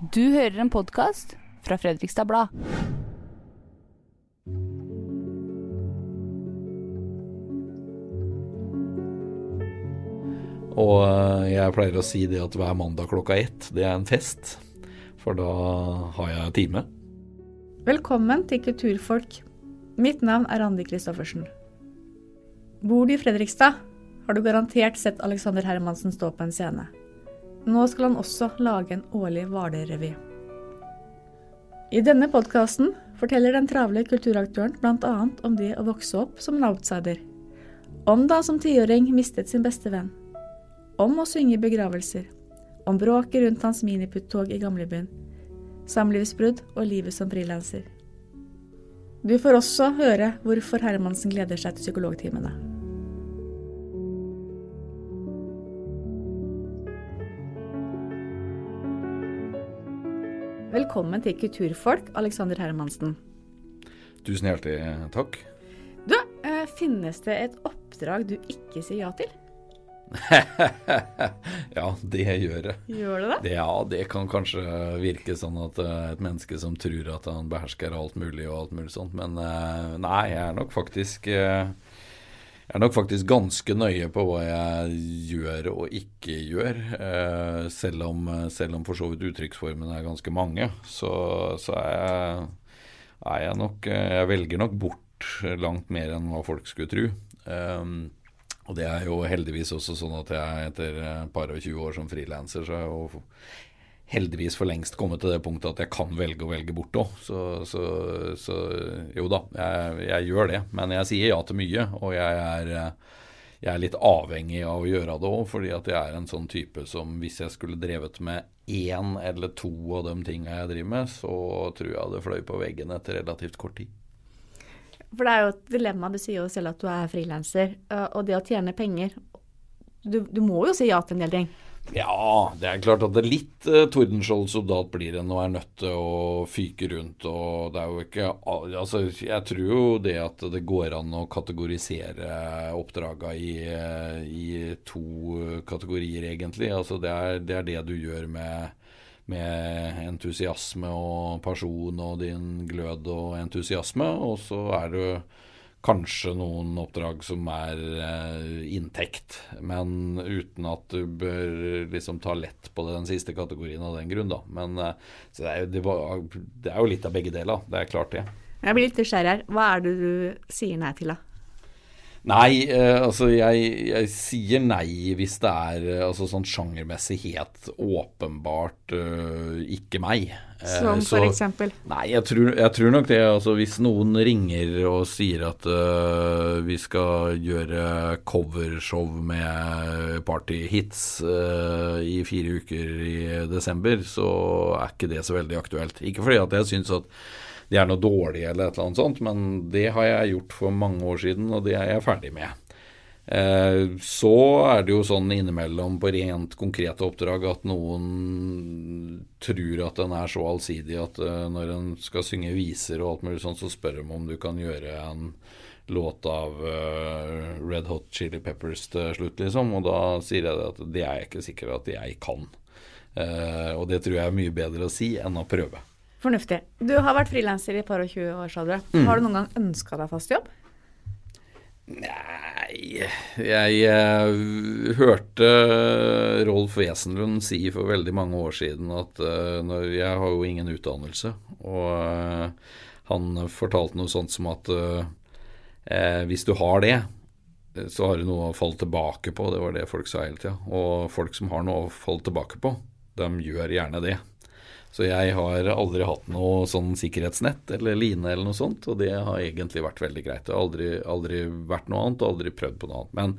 Du hører en podkast fra Fredrikstad Blad. Og eh, jeg pleier å si det at hver mandag klokka ett, det er en fest. For da har jeg time. Velkommen til Kulturfolk. Mitt navn er Randi Christoffersen. Bor du i Fredrikstad, har du garantert sett Alexander Hermansen stå på en scene. Nå skal han også lage en årlig Hvaler-revy. I denne podkasten forteller den travle kulturaktøren bl.a. om det å vokse opp som en outsider. Om da som tiåring mistet sin beste venn. Om å synge i begravelser. Om bråket rundt hans miniputtog i gamlebyen. Samlivsbrudd og livet som frilanser. Du får også høre hvorfor Hermansen gleder seg til psykologtimene. Velkommen til Kulturfolk, Alexander Hermansen. Tusen hjertelig takk. Du, eh, finnes det et oppdrag du ikke sier ja til? ja, det gjør det. Gjør det det? Ja, det kan kanskje virke sånn at uh, et menneske som tror at han behersker alt mulig og alt mulig sånt, men uh, nei, jeg er nok faktisk jeg er nok faktisk ganske nøye på hva jeg gjør og ikke gjør. Eh, selv, om, selv om for så vidt uttrykksformene er ganske mange, så, så er, jeg, er, jeg, nok Jeg velger nok bort langt mer enn hva folk skulle tro. Eh, og det er jo heldigvis også sånn at jeg etter et par og 20 år som frilanser, så er jeg jo heldigvis for lengst kommet til det punktet at jeg kan velge å velge bort òg. Så, så, så, jo da, jeg, jeg, gjør det. Men jeg sier ja til mye, og jeg er, jeg er litt avhengig av å gjøre det òg. Fordi at jeg er en sånn type som hvis jeg skulle drevet med én eller to av de tinga jeg driver med, så tror jeg det fløy på veggen etter relativt kort tid. For det er jo et dilemma. Du sier jo selv at du er frilanser. Og det å tjene penger du, du må jo si ja til en del ting. Ja, det er klart at det er litt uh, Tordenskjold-soldat blir det når er nødt til å fyke rundt. og det er jo ikke, altså Jeg tror jo det at det går an å kategorisere oppdraga i, uh, i to kategorier, egentlig. altså Det er det, er det du gjør med, med entusiasme og person og din glød og entusiasme, og så er du kanskje noen oppdrag som er eh, inntekt, men uten at du bør liksom ta lett på den siste kategorien av den grunn, da. Men eh, det, er jo, det, var, det, er jo, litt av begge deler, det er klart det. Jeg blir litt nysgjerrig her. Hva er det du sier nei til, da? Nei, eh, altså jeg, jeg, sier nei hvis det er eh, altså sånn sjangermessig helt åpenbart uh, ikke meg. Eh, Som for Så, eksempel? Nei, jeg tror, jeg tror, nok det. Altså hvis noen ringer og sier at uh, vi skal gjøre covershow med partyhits uh, i fire uker i desember, så er ikke det så veldig aktuelt. Ikke fordi at jeg syns at de er noe dårlige eller et eller annet sånt, men det har jeg gjort for mange år siden, og det er jeg ferdig med. Eh, så er det jo sånn innimellom på rent konkrete oppdrag at noen tror at den er så allsidig at eh, når en skal synge viser og alt mulig sånt, så spør de om du kan gjøre en låt av uh, Red Hot Chili Peppers til slutt, liksom. Og da sier jeg at det er jeg ikke sikker at jeg kan. Og det tror jeg er mye bedre å si enn å prøve. Fornuftig. Du har vært frilanser i et par og 20 år, sa du. Mm. Har du noen gang ønska deg fast jobb? Nei Jeg jeg hørte Rolf Wesenlund si for veldig mange år siden at uh, når, Jeg har jo ingen utdannelse, og uh, han fortalte noe sånt som at hvis du har det, så har du noe å falle tilbake på. Det var det folk sa hele tida. Og folk som har noe å falle tilbake på, de gjør gjerne det. Så jeg har aldri hatt noe sånn sikkerhetsnett eller line eller noe sånt, og det har egentlig vært veldig greit. Det har aldri, aldri vært noe annet og aldri prøvd på noe annet. Men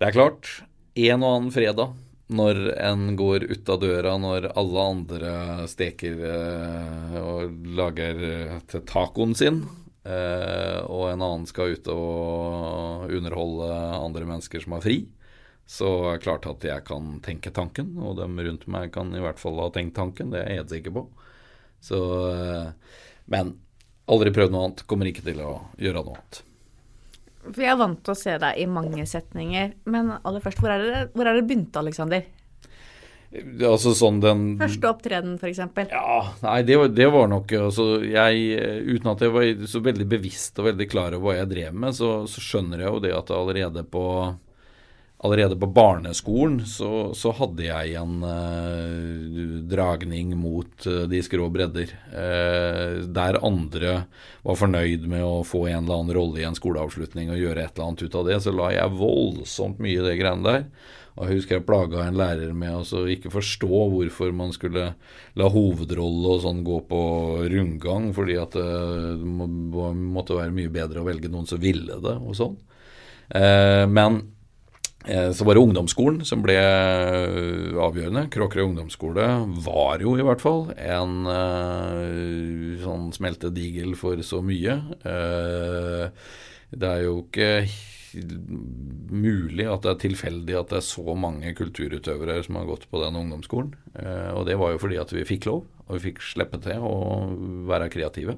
det er klart, en og annen fredag når en går ut av døra når alle andre steker eh, og lager eh, til tacoen sin, eh, og en annen skal ut og underholde andre mennesker som har fri, så er det klart at jeg kan tenke tanken, og dem rundt meg kan i hvert fall ha tenkt tanken. Det er jeg helt sikker på. Så, eh, men aldri prøvd noe annet. Kommer ikke til å gjøre noe annet. For Jeg er vant til å se deg i mange setninger, men aller først, hvor er det, hvor er det begynte, Aleksander? Altså sånn den Første opptreden, f.eks. Ja, nei, det var, det var nok altså, jeg, Uten at jeg var så veldig bevisst og veldig klar over hva jeg drev med, så, så skjønner jeg jo det at allerede på Allerede på barneskolen så, så hadde jeg en uh, dragning mot uh, de skrå bredder. Uh, der andre var fornøyd med å få en eller annen rolle i en skoleavslutning og gjøre et eller annet ut av det, så la jeg voldsomt mye i det greiene der. Og jeg husker jeg plaga en lærer med å ikke forstå hvorfor man skulle la hovedrolle og sånn gå på rundgang, fordi at det måtte være mye bedre å velge noen som ville det og sånn. men Eh, så var det ungdomsskolen som ble eh, avgjørende. Kråkerøy ungdomsskole var jo i hvert fall en uh, sånn smeltedigel for så mye. Det er jo ikke mulig at det er tilfeldig at det er så mange kulturutøvere som har gått på den ungdomsskolen. Og det var jo fordi at vi fikk lov, og vi fikk slippe til å være kreative.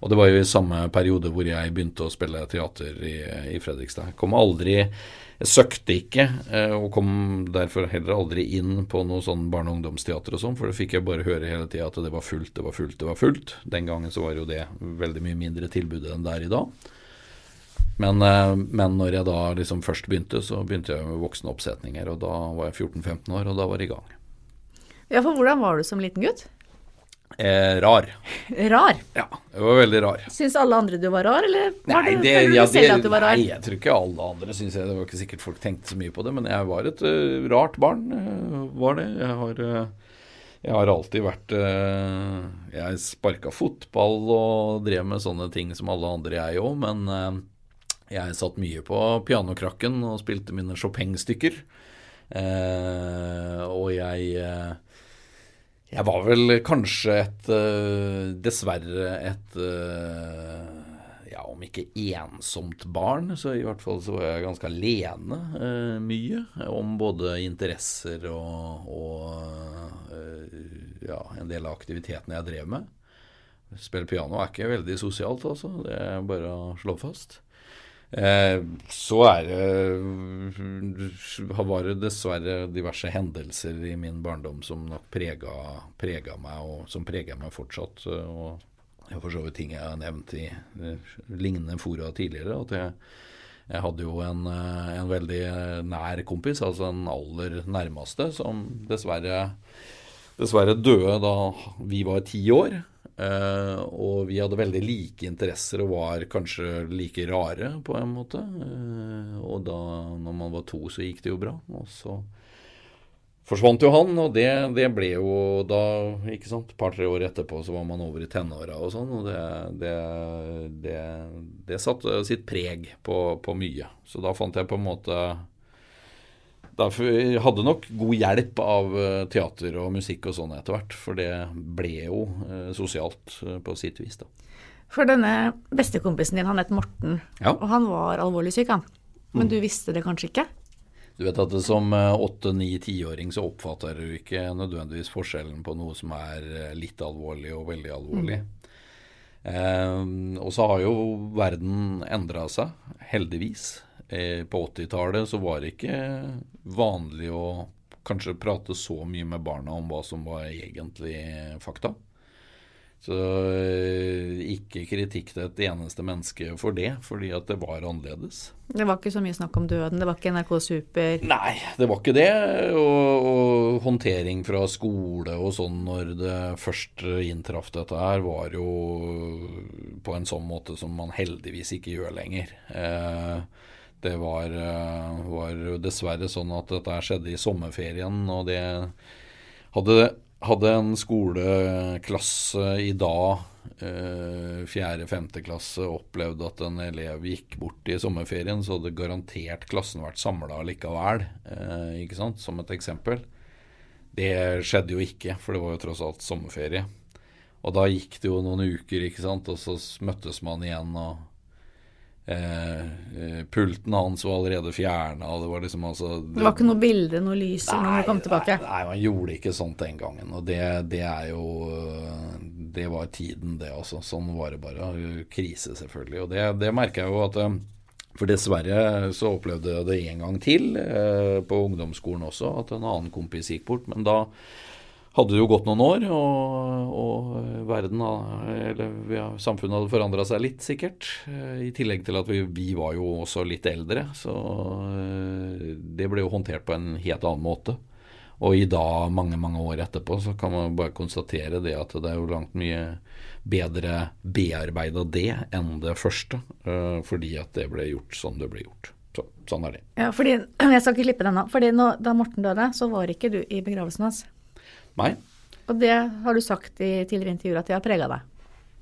Og det var jo i samme periode hvor jeg begynte å spille teater i, i Fredrikstad. Jeg kom aldri Jeg søkte ikke, eh, og kom derfor heller aldri inn på noe sånn barne- og ungdomsteater og sånn, for det fikk jeg bare høre hele tida at det var fullt, det var fullt, det var fullt. Den gangen så var jo det veldig mye mindre tilbud enn det er i dag. Men, eh, men når jeg da liksom først begynte, så begynte jeg med voksne oppsetninger, og da var jeg 14-15 år, og da var det i gang. Ja, for hvordan var du som liten gutt? Eh, rar. Rar? Ja, det var veldig rar. Syns alle andre du var rar, eller var nei, det, du, ja, det, at du var rar? Nei, jeg tror ikke alle andre syns jeg Det var ikke sikkert folk tenkte så mye på det, men jeg var et uh, rart barn. Uh, var det. Jeg har, uh, jeg har alltid vært Jeg sparka fotball og drev med sånne ting som alle andre, jeg òg, men jeg satt mye på pianokrakken og spilte mine Chopin-stykker. og jeg jeg var vel kanskje et uh, Dessverre et uh, Ja, om ikke ensomt barn, så i hvert fall så var jeg ganske alene uh, mye. Om både interesser og, og ja, en del av aktivitetene jeg drev med. Spille piano er ikke veldig sosialt, altså. Det er bare å slå fast. Eh, så er det var det dessverre diverse hendelser i min barndom som nok prega, prega meg, og som preger meg fortsatt. Og for så vidt ting jeg har nevnt i lignende fora tidligere. at jeg, jeg hadde jo en, en, veldig nær kompis, altså den aller nærmeste, som dessverre, dessverre døde da vi var ti år. Uh, og vi hadde veldig like interesser og var kanskje like rare på en måte. Uh, og da når man var to, så gikk det jo bra. Og så forsvant jo han, og det, det ble jo da ikke sant, par-tre år etterpå så var man over i tenåra og sånn, og det, det, det, det satte sitt preg på, på mye. Så da fant jeg på en måte Derfor hadde nok god hjelp av eh, teater og musikk og sånn etter hvert. For det ble jo eh, sosialt eh, på sitt vis, da. For denne bestekompisen din, han het Morten, ja. og han var alvorlig syk, han. Men mm. du visste det kanskje ikke? Du vet at som åtte-, ni-, tiåring så oppfatter du ikke nødvendigvis forskjellen på noe som er litt alvorlig og veldig alvorlig. Mm. Eh, og så har jo verden endra seg, heldigvis. Eh, på 80-tallet så var det ikke vanlig å kanskje prate så mye med barna om hva som var egentlig fakta. Så eh, ikke kritikk til et eneste menneske for det, fordi at det var annerledes. Det var ikke så mye snakk om døden? Det var ikke NRK Super? Nei, det var ikke det. Og, og håndtering fra skole og sånn når det først inntraff dette her, var jo på en sånn måte som man heldigvis ikke gjør lenger. Eh, det var, eh, var, dessverre sånn at dette skjedde i sommerferien, og det hadde, hadde en skoleklasse i dag, eh, fjerde-femte klasse, opplevd at en elev gikk bort i sommerferien, så hadde garantert klassen vært samla likevel, eh, ikke sant, som et eksempel. Det skjedde jo ikke, for det var jo tross alt sommerferie. Og da gikk det jo noen uker, ikke sant, og så møttes man igjen. og Eh, eh, pulten hans var allerede fjerna. Det var liksom altså det, det, var ikke noe bilde, noe lys nei, når du kom tilbake? Nei, nei, man gjorde ikke sånt den gangen. Og det, det, er jo Det var tiden, det, også. Sånn var det bare. Krise, selvfølgelig. Og det, det merker jeg jo at eh, For dessverre så opplevde jeg det en gang til, eh, på ungdomsskolen også, at en annen kompis gikk bort. Men da hadde det jo gått noen år, og, og verden, eller ja, samfunnet hadde forandra seg litt, sikkert. Eh, I tillegg til at vi, vi, var jo også litt eldre, så eh, det ble jo håndtert på en helt annen måte. Og i dag, mange mange år etterpå, så kan man bare konstatere det at det er jo langt mye bedre bearbeida det enn det første, uh, fordi at det ble gjort som det ble gjort. Så, sånn er det. Ja, fordi, Jeg skal ikke klippe den nå. fordi Da Morten døde, så var ikke du i begravelsen hans. Nei. Og det har du sagt i tidligere intervjuer at det har prega deg?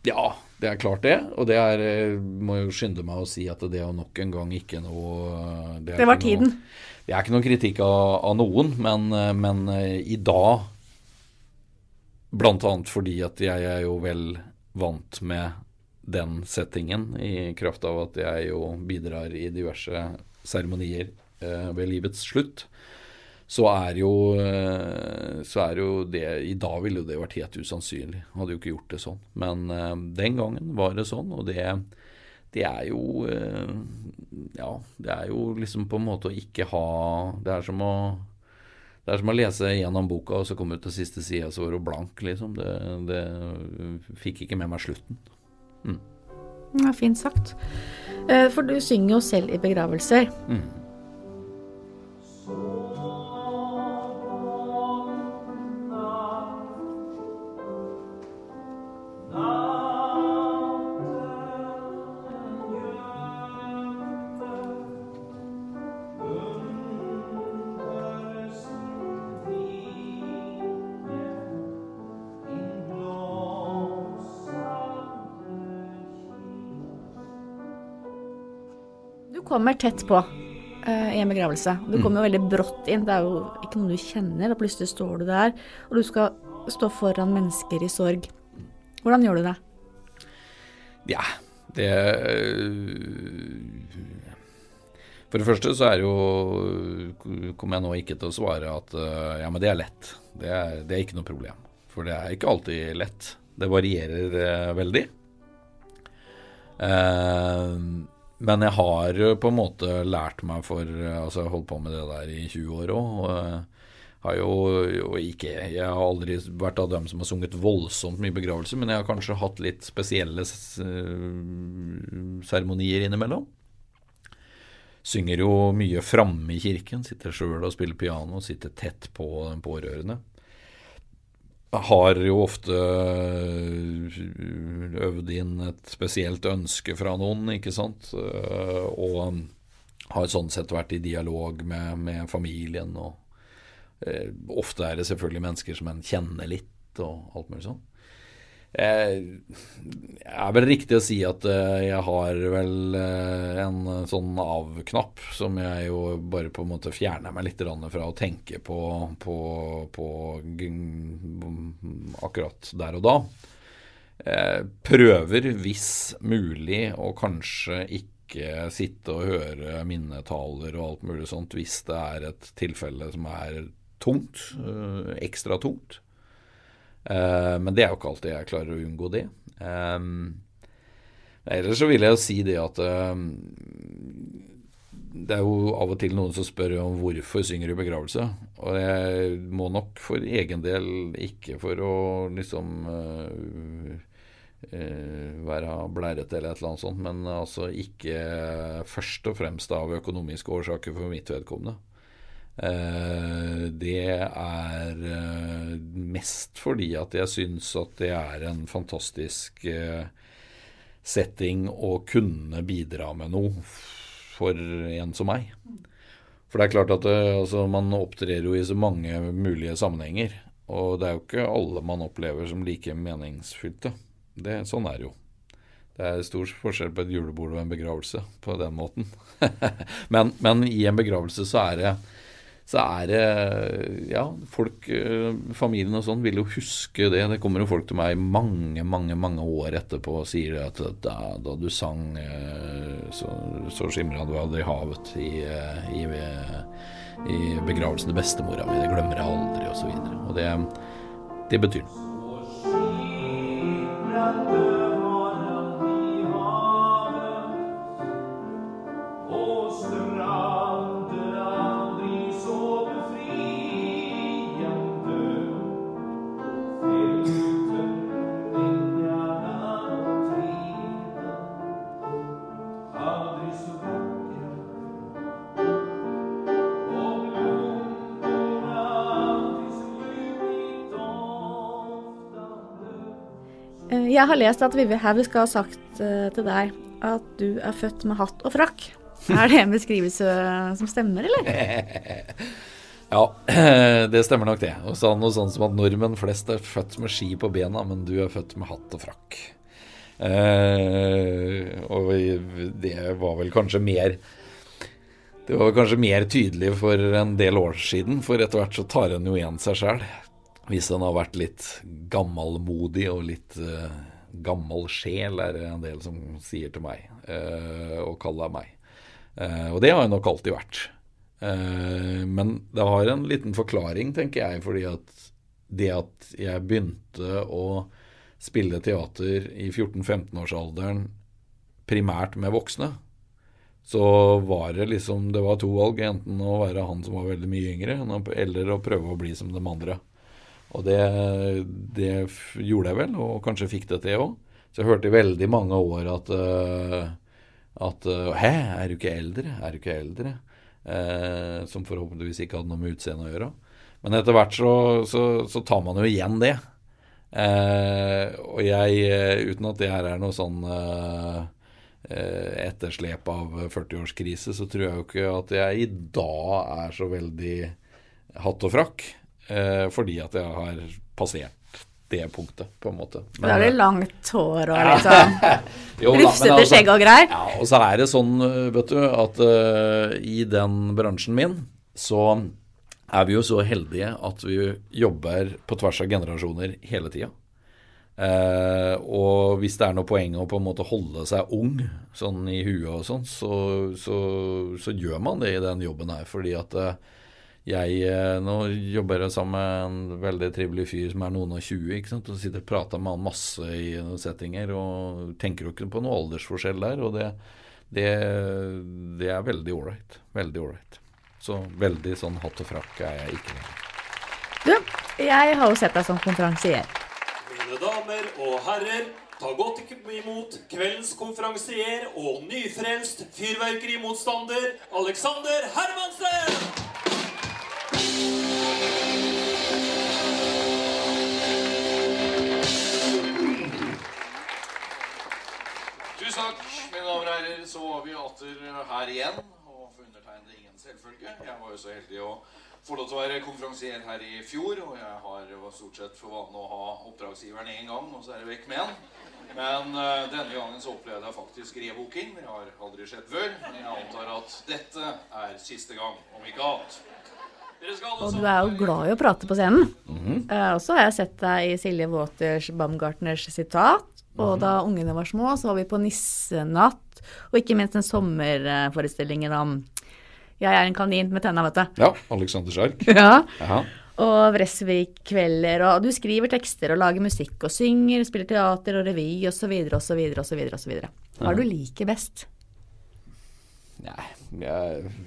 Ja, det er klart det. Og det er, eh, må jo skynde meg å si at det er nok en gang ikke noe Det, det var tiden? Noe, det er ikke noen kritikk av, av noen, men, eh, men, eh, i dag Bl.a. fordi at jeg er jo vel vant med den settingen, i kraft av at jeg jo bidrar i diverse seremonier eh, ved livets slutt. Så er, jo, eh, så er jo det I dag ville jo det vært helt usannsynlig. Hadde jo ikke gjort det sånn. Men eh, den gangen var det sånn, og det, det er jo eh, Ja, det er jo liksom på en måte å ikke ha Det er som å det er som å lese gjennom boka, og så komme ut til siste side, så var hun blank, liksom. Det, det fikk ikke med meg slutten. Mm. Ja, fint sagt. For du synger jo selv i begravelser. Mm. Kommer tett på uh, i en begravelse. Du mm. kommer jo veldig brått inn. Det er jo ikke noen du kjenner, og plutselig står du der, og du skal stå foran mennesker i sorg. Hvordan gjør du det? Ja, det For det første så er jo Kommer jeg nå ikke til å svare at eh, ja, men det er lett. Det er, det er ikke noe problem. For det er ikke alltid lett. Det varierer uh, veldig. Uh, men jeg har på en måte lært meg for Altså, jeg har holdt på med det der i 20 år òg. Og har jo, jo ikke Jeg har aldri vært av dem som har sunget voldsomt mye begravelse, men jeg har kanskje hatt litt spesielle seremonier innimellom. Synger jo mye framme i kirken. Sitter sjøl og spiller piano, sitter tett på den pårørende har jo ofte øh, øvd inn et spesielt ønske fra noen, ikke sant. Øh, og har sånn sett vært i dialog med, med familien. Og eh, ofte er det selvfølgelig mennesker som en kjenner litt, og alt mulig sånn. Eh, det er vel riktig å si at eh, jeg har vel eh, en sånn av-knapp som jeg jo bare på en måte fjerner meg litt fra å tenke på, på, på akkurat der og da. Prøver, hvis mulig, å kanskje ikke sitte og høre minnetaler og alt mulig sånt hvis det er et tilfelle som er tungt, ekstra tungt. Uh, men det er jo ikke alltid jeg klarer å unngå det. Um, ellers så vil jeg jo si det at um, det er jo av og til noen som spør om hvorfor synger du begravelse. Og jeg må nok for egen del, ikke for å liksom uh, uh, være blærete eller et eller annet sånt, men altså ikke først og fremst av økonomiske årsaker for mitt vedkommende. Eh, det er eh, mest fordi at jeg syns at det er en fantastisk eh, setting å kunne bidra med noe for en som meg. For det er klart at altså, man opptrer jo i så mange mulige sammenhenger. Og det er jo ikke alle man opplever som like meningsfylte. Det, sånn er det jo. Det er stor forskjell på et julebord og en begravelse på den måten. men, men i en begravelse så er det så er det Ja, folk, eh, familien og sånn, vil jo huske det. Det kommer jo folk til meg mange, mange mange år etterpå og sier at da, da du sang, eh, så, så skimra du aldri havet i, eh, i, i begravelsen til bestemora mi. Det glemmer jeg aldri, osv. Og, så og det, det betyr noe. Jeg har lest at Vivi Haug skal ha sagt uh, til deg at du er født med hatt og frakk. Er det en beskrivelse som stemmer, eller? Ja, det stemmer nok det. Og så noe sånn som at nordmenn flest er født med ski på bena, men du er født med hatt og frakk. Eh, og det var vel kanskje mer Det var kanskje mer tydelig for en del år siden, for etter hvert så tar en jo igjen seg sjæl. Hvis en har vært litt gammelmodig og litt uh, gammel sjel, er det en del som sier til meg, uh, og kaller meg. Uh, og det har jeg nok alltid vært. Uh, men det har en liten forklaring, tenker jeg, fordi at det at jeg begynte å spille teater i 14-15-årsalderen primært med voksne, så var det liksom Det var to valg. Enten å være han som var veldig mye yngre, eller å prøve å bli som de andre. Og det, det gjorde jeg vel, og kanskje fikk det til òg. Så jeg hørte i veldig mange år at, uh, at uh, Hæ, er du ikke eldre? Er du ikke eldre? Uh, som forhåpentligvis ikke hadde noe med utseendet å gjøre. Men etter hvert så, så, så, tar man jo igjen det. og jeg, uten at det her er noe sånn etterslep av 40-årskrise, så tror jeg jo ikke at jeg i dag er så veldig hatt og frakk eh, fordi at jeg har passert det punktet, på en måte. Men, da er det langt hår og liksom rufsete altså, skjegg og greier. Ja, og så er det sånn, vet du, at uh, i den bransjen min så er vi jo så heldige at vi jobber på tvers av generasjoner hele tida. Uh, og hvis det er noe poeng å på en måte holde seg ung sånn i huet og sånn, så, så, så, gjør man det i den jobben her. Fordi at uh, jeg eh, Nå jobber jeg sammen med en veldig trivelig fyr som er noen og tjue. ikke sant, og Sitter og prater med han masse i noen settinger og tenker jo ikke på noe aldersforskjell der. Og det, det, det er veldig ålreit. Veldig ålreit. Så veldig sånn hatt og frakk er jeg ikke lenger. Du, jeg har jo sett deg som konferansier. Mine damer og herrer, ta godt imot kveldens konferansier og nyfrelst fyrverkerimotstander Alexander Hermansen! Tusen takk, mine damer og herrer. Så var vi atter her igjen. Og for undertegnede ingen selvfølge. Jeg var jo så heldig å få lov til å være konferansier her i fjor. Og jeg har stort sett for vane å ha oppdragsgiveren én gang, og så er det vekk med en. Men uh, denne gangen så opplevde jeg faktisk rebooking. Det har aldri skjedd før. Men jeg antar at dette er siste gang, om ikke annet. Og du er jo glad i å prate på scenen. Mm -hmm. uh, og så har jeg sett deg i Silje Waters Baumgartners sitat. Og mm -hmm. da ungene var små, så var vi på Nissenatt. Og ikke minst den sommerforestillingen om Jeg er en kanin med tenna, vet du. Ja. Alexander Sjark. ja. Aha. Og Vresvik-kvelder. Og du skriver tekster og lager musikk og synger, spiller teater og revy osv. osv. osv. osv. Hva er du liker best? Nei,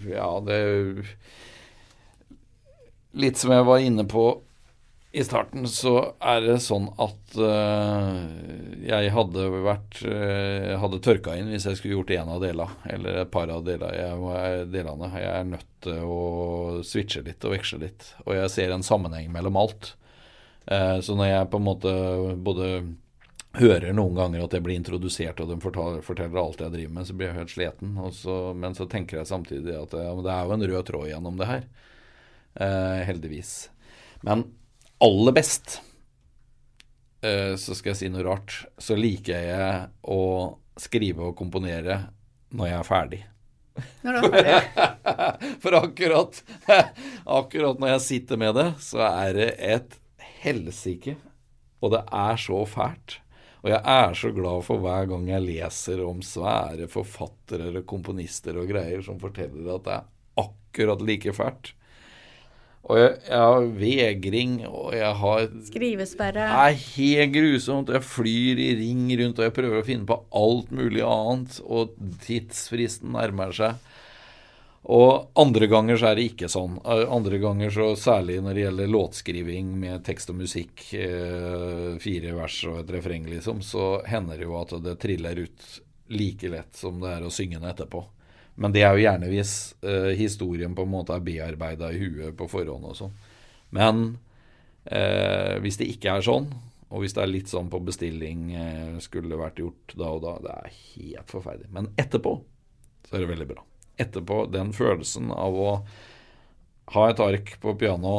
ja, det litt som jeg var inne på i starten, så er det sånn at uh, jeg hadde vært uh, hadde tørka inn hvis jeg skulle gjort en av delene, eller et par av delene. Jeg, delene. jeg er nødt til å switche litt og veksle litt. Og jeg ser en sammenheng mellom alt. Uh, så når jeg på en måte både hører noen ganger at jeg blir introdusert, og de forteller, forteller alt jeg driver med, så blir jeg helt sliten. Men så tenker jeg samtidig at ja, det er jo en rød tråd gjennom det her. Uh, heldigvis. Men aller best, uh, så skal jeg si noe rart, så liker jeg å skrive og komponere når jeg er ferdig. For akkurat, akkurat når jeg sitter med det, så er det et helsike. Og det er så fælt. Og jeg er så glad for hver gang jeg leser om svære forfattere eller komponister og greier som forteller at det er akkurat like fælt. Og jeg, jeg, har vegring, og jeg har Skrivesperre. Det er helt grusomt. Jeg flyr i ring rundt, og jeg prøver å finne på alt mulig annet, og tidsfristen nærmer seg. Og andre ganger så er det ikke sånn. Andre ganger, så særlig når det gjelder låtskriving med tekst og musikk, eh, fire vers og et refreng, liksom, så hender det jo at det triller ut like lett som det er å synge den etterpå. Men det er jo gjerne hvis uh, historien på en måte er bearbeida i huet på forhånd og sånn. Men uh, hvis det ikke er sånn, Og hvis det er litt sånn på bestilling eh, skulle vært gjort da og da, det er helt forferdelig. Men etterpå så er det veldig bra. Etterpå, den følelsen av å ha et ark på piano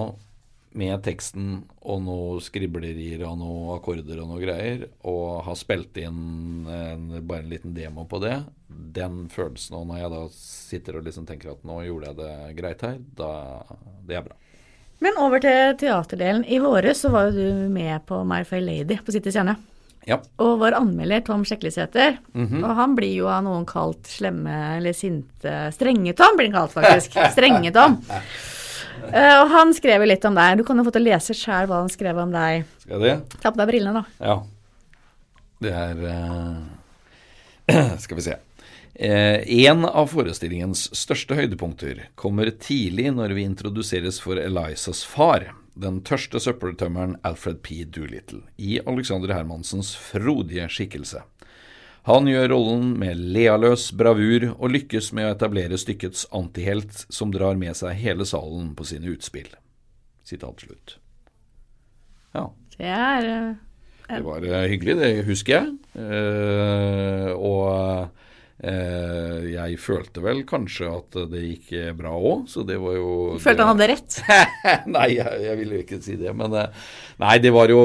med teksten og noe skriblerier og noe akkorder og noe greier, og har spilt inn en, bare en liten demo på det, den følelsen, og når jeg da sitter og liksom tenker at nå gjorde jeg det greit her, da det er bra. Men over til teaterdelen. I våres så var jo du med på My Fair Lady på City Scene. Ja. Og vår anmelder Tom Sjeklesæter, Mhm. og han blir jo av noen kalt slemme eller sinte Strenge-Tom blir han kalt, faktisk. Strenge-Tom. Eh, og han skrev jo litt om deg. Du kan jo få til å lese sjæl hva han skrev om deg. Skal jeg det? Ta på deg brillene, da. Ja. Det er uh, Skal vi se. Eh, en av forestillingens største høydepunkter kommer tidlig når vi introduseres for Elizas far, den tørste søppeltømmeren Alfred P. Doolittle, i Alexander Hermansens frodige skikkelse. Han gjør rollen med lealøs bravur og lykkes med å etablere stykkets antihelt, som drar med seg hele salen på sine utspill. Sitat slutt. Ja. Det er uh, Det var eh, hyggelig, det husker jeg. Uh, og jeg følte vel kanskje at det gikk bra òg, så det var jo Du følte han hadde rett? nei, jeg, jeg ville jo ikke si det. Men nei, det var jo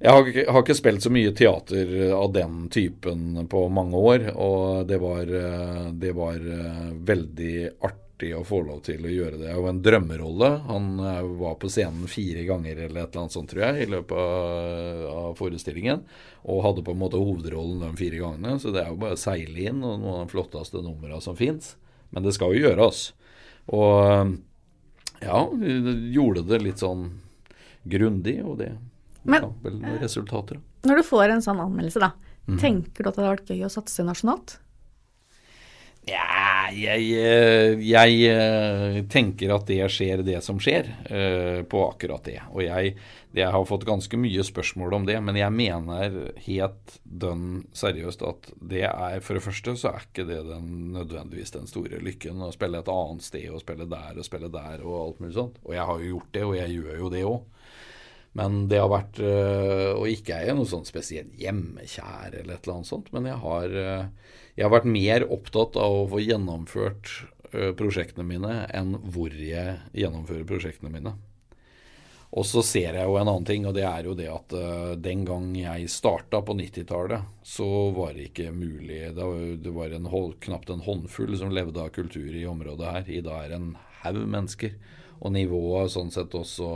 Jeg har, har ikke spilt så mye teater av den typen på mange år, og det var, eh, det var eh, veldig artig å få lov til å gjøre det. Og en drømmerolle. Han eh, var på scenen fire ganger eller et eller annet sånt, tror jeg, i løpet av, forestillingen. Og hadde på en måte hovedrollen de fire gangene, så det er jo bare å seile inn, og noen av de flotteste numrene som fins. Men det skal jo gjøres. Og ja, gjorde det litt sånn grundig, og det Men- noen resultater. Når du får en sånn anmeldelse, da, mm. tenker du at det hadde vært gøy å satse nasjonalt? Ja, jeg, eh, jeg eh, tenker at det skjer det som skjer eh, på akkurat det. Og jeg, jeg har fått ganske mye spørsmål om det, men jeg mener helt dønn seriøst at det er For det første så er ikke det den, nødvendigvis den store lykken å spille et annet sted og spille der og spille der og alt mulig sånt. Og jeg har jo gjort det, og jeg gjør jo det òg. Men det har vært øh, Og ikke er jeg noe sånn spesielt hjemmekjær eller et eller annet sånt, men jeg har, øh, jeg har vært mer opptatt av å få gjennomført øh, prosjektene mine enn hvor jeg gjennomfører prosjektene mine. Og så ser jeg jo en annen ting, og det er jo det at uh, den gang jeg starta på 90-tallet, så var det ikke mulig. Det var, det var en knapt en håndfull som levde av kultur i området her. I dag er det en haug mennesker. Og nivået har sånn sett også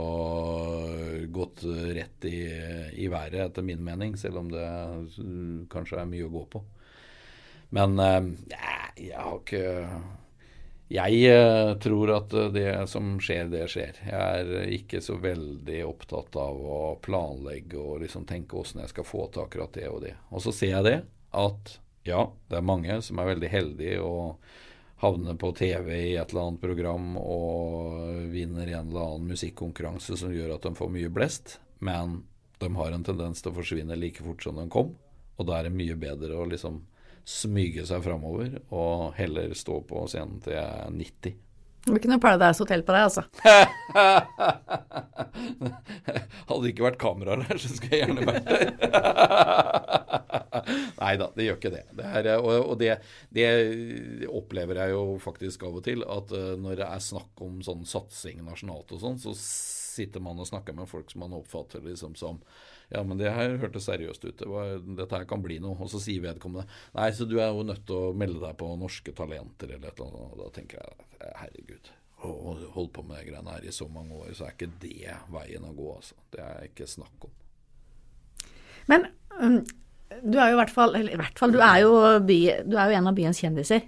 gått rett i, i været, etter min mening, selv om det øh, kanskje er mye å gå på. Men eh, jeg, har ikke Jeg øh, tror at det som skjer, det skjer. Jeg er ikke så veldig opptatt av å planlegge og liksom tenke åssen jeg skal få til akkurat det og det. Og så ser jeg det, at ja, det er mange som er veldig heldige og havner på TV i et eller annet program og vinner en eller annen musikkonkurranse som gjør at de får mye blest, men de har en tendens til å forsvinne like fort som de kom. Og da er det mye bedre å liksom smyge seg framover og heller stå på scenen til jeg er 90. Det blir ikke noe Paradise Hotel på deg, altså. Hadde det ikke vært kameraer der, så skulle jeg gjerne vært der. Nei da, det gjør ikke det. det er, og og det, det opplever jeg jo faktisk av og til, at eh, når det er snakk om sånn satsing nasjonalt og sånn, så sitter man og snakker med folk som man oppfatter liksom som Ja, men det her hørtes seriøst ut. Det var, dette her kan bli noe. Og så sier vedkommende Nei, så du er jo nødt til å melde deg på Norske Talenter eller et eller annet. Og da tenker jeg herregud. Å holde på med de greiene her i så mange år, så er ikke det veien å gå, altså. Det er ikke snakk om. Men um, du er jo i hvert fall Eller i hvert fall, du er jo, by, du er jo en av byens kjendiser.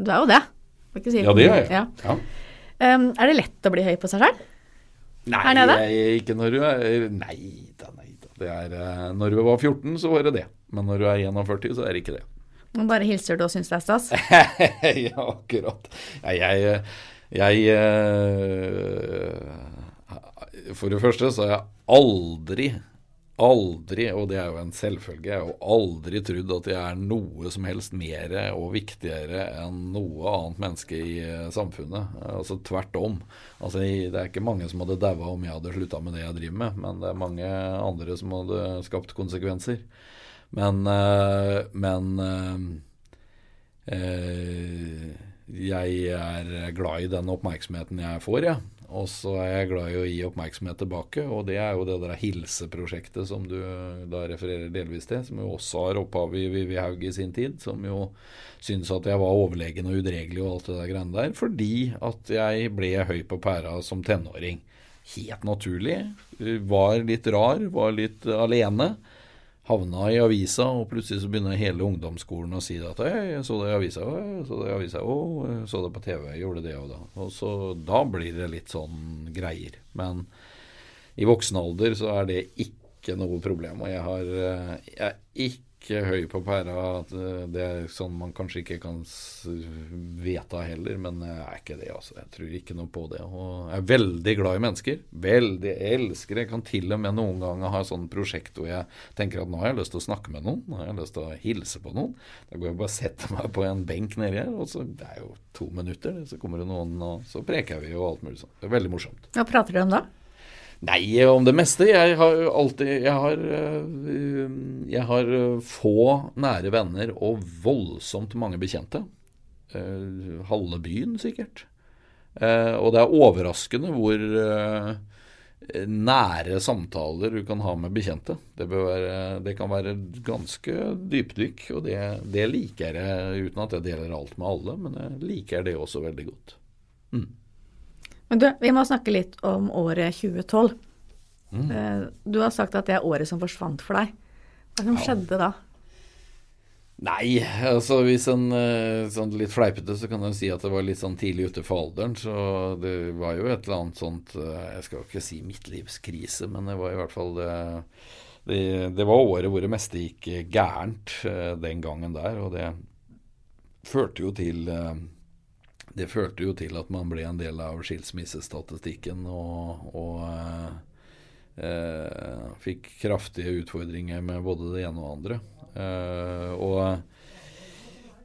Du er jo det. Si Ja, det er jeg. Ja. Ja. Um, er det lett å bli høy på seg sjøl? Nei, Her nede? jeg- ikke når du er Nei da, nei da. Det er, eh, når du var 14, så var det det. Men når du er 41, så er det ikke det. Nå bare hilser du og syns det er stas? ja, akkurat. Ja, jeg Jeg eh, For det første så har jeg aldri, aldri, og det er jo en selvfølge, jeg har jo aldri trodd at jeg er noe som helst mer og viktigere enn noe annet menneske i eh, samfunnet. Altså tvert om. Altså, det er ikke mange som hadde daua om jeg hadde slutta med det jeg driver med, men det er mange andre som hadde skapt konsekvenser. Men, eh, men eh, jeg er glad i den oppmerksomheten jeg får, jeg. Ja. Og så er jeg glad i å gi oppmerksomhet tilbake, og det er jo det der hilseprosjektet som du da refererer delvis til, som jo også har opphav i Vivi Haug i sin tid, som jo syntes at jeg var overlegen og udregelig og alt det der greiene der, fordi at jeg ble høy på pæra som tenåring. Helt naturlig. Var litt rar, var litt alene havna i avisa, og plutselig så begynner hele ungdomsskolen å si at jeg så det i avisa, jeg så det i avisa, og jeg så det på TV, jeg gjorde det og da. Og så Da blir det litt sånn greier. Men i voksen alder så er det ikke noe problem. Og jeg har jeg er ikke ikke høy på pæra. At eh, det er sånn man kanskje ikke kan vedta heller, men jeg er ikke det. altså. Jeg tror ikke noe på det. Og jeg er veldig glad i mennesker. Veldig elsker Jeg kan til og med noen ganger ha sånn prosjekt hvor jeg tenker at nå har jeg lyst til å snakke med noen. Nå har jeg lyst til å hilse på noen. Da går jeg bare og setter meg på en benk nedi her, og så det er jo to minutter. Så kommer det noen, og så preker vi og alt mulig sånn. Det er veldig morsomt. Hva prater dere om da? Nei, om det meste. Jeg har alltid Jeg har, eh, jeg har eh, få nære venner og voldsomt mange bekjente. Eh, halve byen, sikkert. Og det er overraskende hvor nære samtaler du kan ha med bekjente. Det, være, det kan være ganske dypdykk, og det, det, liker jeg uten at jeg deler alt med alle, men jeg liker det også veldig godt. Mm. Men du, vi må snakke litt om året 2012. Mm. Eh, du har sagt at det er året som forsvant for deg. Hva som ja. skjedde da? Nei, altså hvis en eh, sånn litt fleipete så kan en si at det var litt sånn tidlig ute for alderen. Så det var jo et eller annet sånt eh, Jeg skal jo ikke si midtlivskrise, men det var i hvert fall det, det, det var året hvor det meste gikk gærent den gangen der. Og det førte jo til det førte jo til at man ble en del av skilsmissestatistikken og, og eh, eh, fikk kraftige utfordringer med både det ene og det andre. Eh, og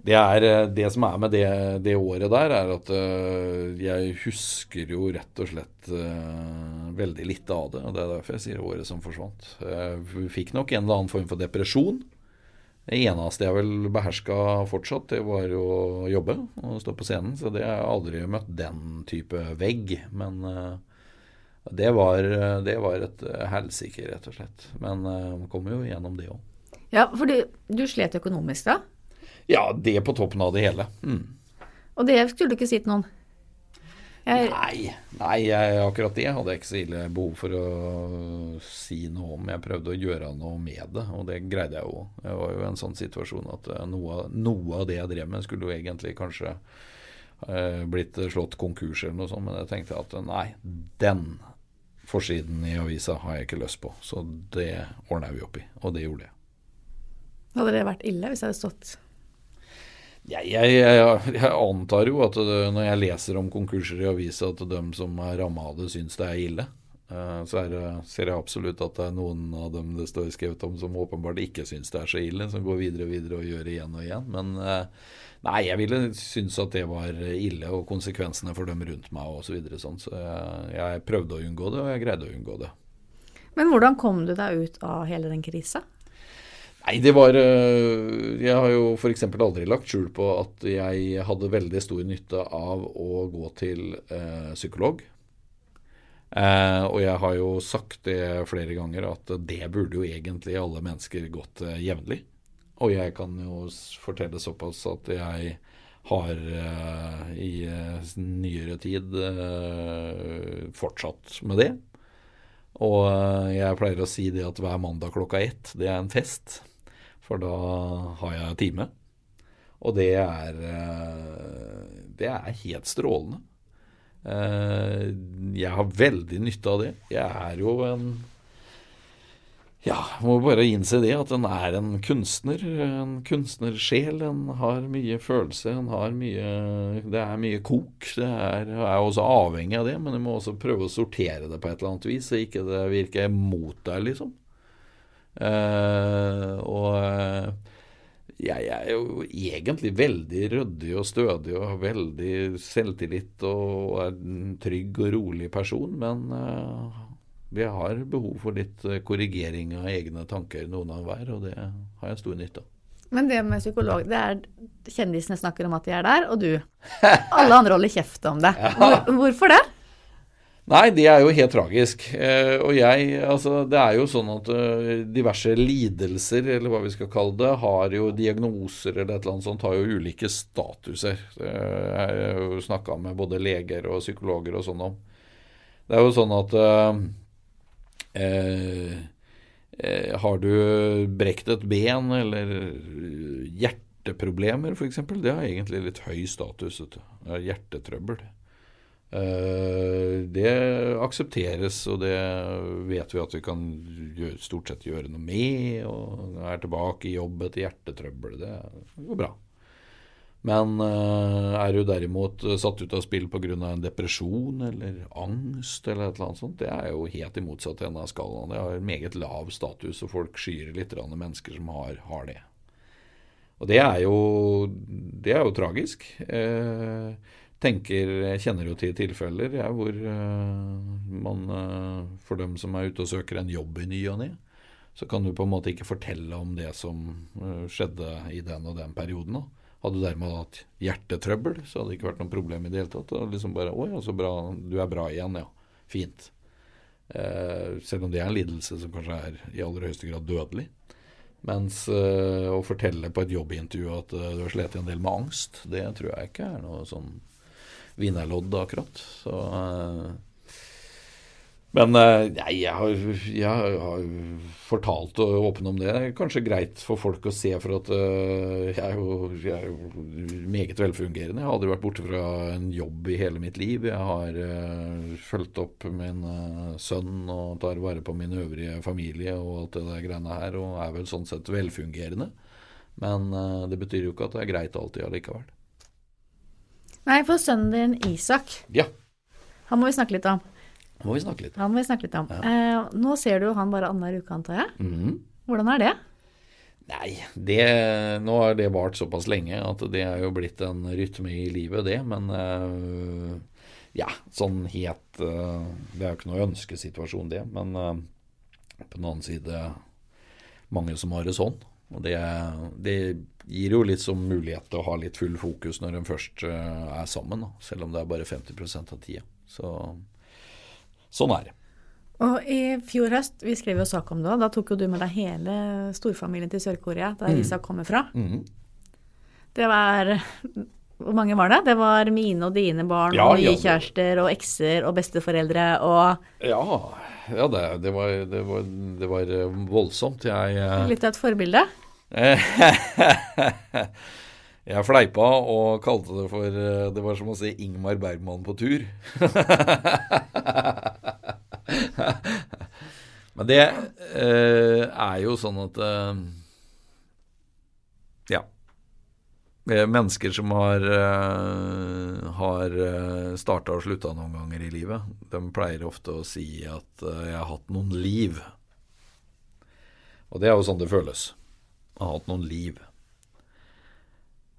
det, er, det som er med det, det året der, er at eh, jeg husker jo rett og slett uh, veldig lite av det. og Det er derfor jeg sier året som forsvant. Jeg fikk nok en eller annen form for depresjon. Det eneste jeg vel beherska fortsatt, det var å jobbe og stå på scenen. Så det har jeg aldri møtt den type vegg. Men uh, det, var, det var, et helsike, rett og slett. Men man kommer jo gjennom det òg. Ja, for du, du, slet økonomisk da? Ja, det på toppen av det hele. Mm. Og det skulle du ikke si til noen? Jeg... Nei, nei jeg, akkurat det hadde jeg ikke så ille behov for å si noe om. Jeg prøvde å gjøre noe med det, og det greide jeg jo. Jeg var jo i en sånn situasjon at eh, noe, noe av det jeg drev med, skulle jo egentlig kanskje eh, blitt slått konkurs eller noe sånt, men jeg tenkte at nei, den forsiden i avisa har jeg ikke lyst på. Så det ordner vi opp i, og det gjorde jeg. Hadde det vært ille hvis jeg hadde stått jeg, jeg, jeg, jeg, antar jo at det, når jeg leser om konkurser i avisa, at de som er ramma av det, syns det er ille. Uh, så er ser jeg absolutt at det er noen av dem det står skrevet om som åpenbart ikke syns det er så ille, som går videre og videre og gjør det igjen og igjen. Men uh, nei, jeg ville synes at det var ille, og konsekvensene for dem rundt meg osv. Så, videre, sånn. så jeg prøvde å unngå det, og jeg greide å unngå det. Men hvordan kom du deg ut av hele den krisa? Nei, det var eh, Jeg har jo f.eks. aldri lagt skjul på at jeg hadde veldig stor nytte av å gå til eh, psykolog. Eh, og jeg har jo sagt det flere ganger at det burde jo egentlig alle mennesker gått eh, jevnlig. Og jeg kan jo fortelle såpass at jeg har eh, i eh, nyere tid fortsatt med det. Og jeg pleier å si det at hver mandag klokka ett, det er en fest. For da har jeg time. Og det er, eh, det er helt strålende. Eh, jeg har veldig nytte av det. Jeg er jo en ja, må bare innse det, at en er en kunstner. En kunstnersjel. En har mye følelse. En har mye Det er mye kok. Det er, er også avhengig av det, men du må også prøve å sortere det på et eller annet vis, så ikke det virker mot deg, liksom. Eh, og eh, jeg er jo egentlig veldig ryddig og stødig og har veldig selvtillit og er en trygg og rolig person, men eh, vi har behov for litt eh, korrigering av egne tanker, noen av hver, og det har jeg stor nytte av. Men det med psykolog, det er kjendisene snakker om at de er der, og du. Alle andre holder kjeft om det. Hvor, hvorfor det? Nei, det er jo helt tragisk. Eh, og jeg Altså, det er jo sånn at eh, diverse lidelser, eller hva vi skal kalle det, har jo diagnoser eller et eller annet sånt, har jo ulike statuser. Jeg har jo snakka med både leger og psykologer og sånn om. Det er jo sånn at eh, eh, eh, Har du brekt et ben eller hjerteproblemer f.eks., det har egentlig litt høy status. er Hjertetrøbbel. Eh, det aksepteres, og det vet vi at vi kan gjøre, stort sett gjøre noe med. Og er tilbake i jobb etter hjertetrøbbel. Det går bra. Men eh, er du derimot satt ut av spill pga. en depresjon eller angst eller et eller annet sånt, det er jo helt i motsatt ende av skalaen. Det har meget lav status, og folk skyr litt mennesker som har, har det. Og det er jo, det er jo tragisk. Eh, tenker, Jeg kjenner jo til tilfeller ja, hvor eh, man eh, For dem som er ute og søker en jobb i ny og ne, så kan du på en måte ikke fortelle om det som eh, skjedde i den og den perioden. da. Hadde du dermed hatt hjertetrøbbel, så hadde det ikke vært noe problem i det hele tatt. Og liksom bare 'Å ja, så bra. Du er bra igjen, ja. Fint'. Eh, selv om det er en lidelse som kanskje er i aller høyeste grad dødelig. Mens eh, å fortelle på et jobbintervju at eh, du har slitt en del med angst, det tror jeg ikke er noe sånn vinnerlodd akkurat. Så eh, men eh, nei, jeg har, jeg har fortalt og åpen om det. Det er kanskje greit for folk å se, for at uh, jeg, er jo, jeg er jo meget velfungerende. Jeg har aldri vært borte fra en jobb i hele mitt liv. Jeg har uh, fulgt opp min uh, sønn og tar vare på min øvrige familie og alt det der greiene her, og er vel sånn sett velfungerende. Men det betyr jo ikke at det er greit alltid allikevel. Nei, for sønnen din Isak, Ja, han må vi snakke litt om. nå må vi snakke litt. Han må vi snakke litt om. Eh, nå ser du han bare annenhver uke, antar jeg. Mhm. Hvordan er det? Nei, det, nå har det vart såpass lenge at det er jo blitt en rytme i livet, det. Men eh, ja, sånn helt eh, Det er jo ikke noe ønskesituasjon, det. Men eh, på den annen side mange som har det sånn. Og det, det gir jo litt som mulighet til å ha litt full fokus når en først øh, er sammen, da, selv om det er bare 50% av tida. Så sånn er det. Og i fjor høst, vi skrev jo sak om det, da tok jo du med deg hele storfamilien til Sør-Korea, der Isak kommer fra. Mm. Det var Hvor mange var det? Det var mine og dine barn Ja, og nye ja, kjærester og ekser og besteforeldre og Ja, ja det, det, var, det, var, det var øh, voldsomt. Jeg øh, litt av et forbilde. Jeg fleipa og kalte det for eh, Det var som å se Ingmar Bergman på tur. Men det eh, er jo sånn at eh, Ja. Eh, Mennesker som har, uh, har starta og slutta noen ganger i livet, de pleier ofte å si at eh, 'jeg har hatt noen liv'. Og det er jo sånn det føles. Jeg har hatt noen liv.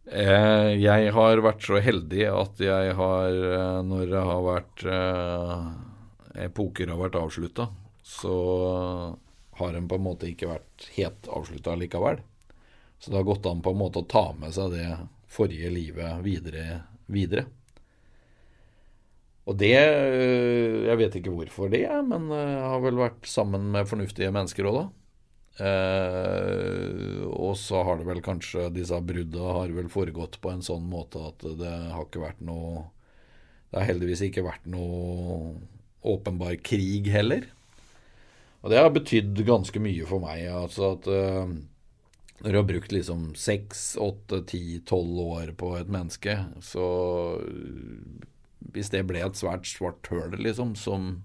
Eh, jeg har vært så heldig at jeg har, eh, når det har vært eh, epoker har vært avslutta, så har den på en måte ikke vært helt avslutta likevel. Så det har gått an på en måte å ta med seg det forrige livet videre. videre. Og det eh, Jeg vet ikke hvorfor det, men jeg har vel vært sammen med fornuftige mennesker òg, da. Eh, og så har det vel kanskje Disse brudda har vel foregått på en sånn måte at det har ikke vært noe Det har heldigvis ikke vært noe åpenbar krig heller. Og det har betydd ganske mye for meg. Altså at eh, når du har brukt liksom seks, åtte, ti, tolv år på et menneske, så Hvis det ble et svært svart høl, liksom, som,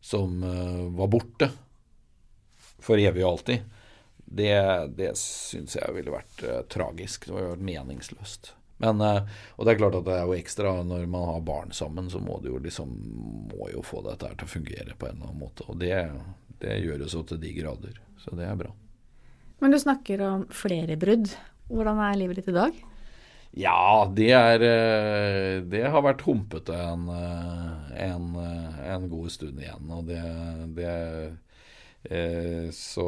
som uh, var borte for evig og alltid, det, det syns jeg ville vært uh, tragisk. Det ville vært meningsløst. Men, uh, og det er klart at det er jo ekstra når man har barn sammen, så må du jo liksom må jo få dette her til å fungere på en eller annen måte. Og det, det gjør det så til de grader. Så det er bra. Men du snakker om flere brudd. Hvordan er livet ditt i dag? Ja, det er eh, Det har vært humpete en, eh, en, eh, en god stund igjen. Og det, det Så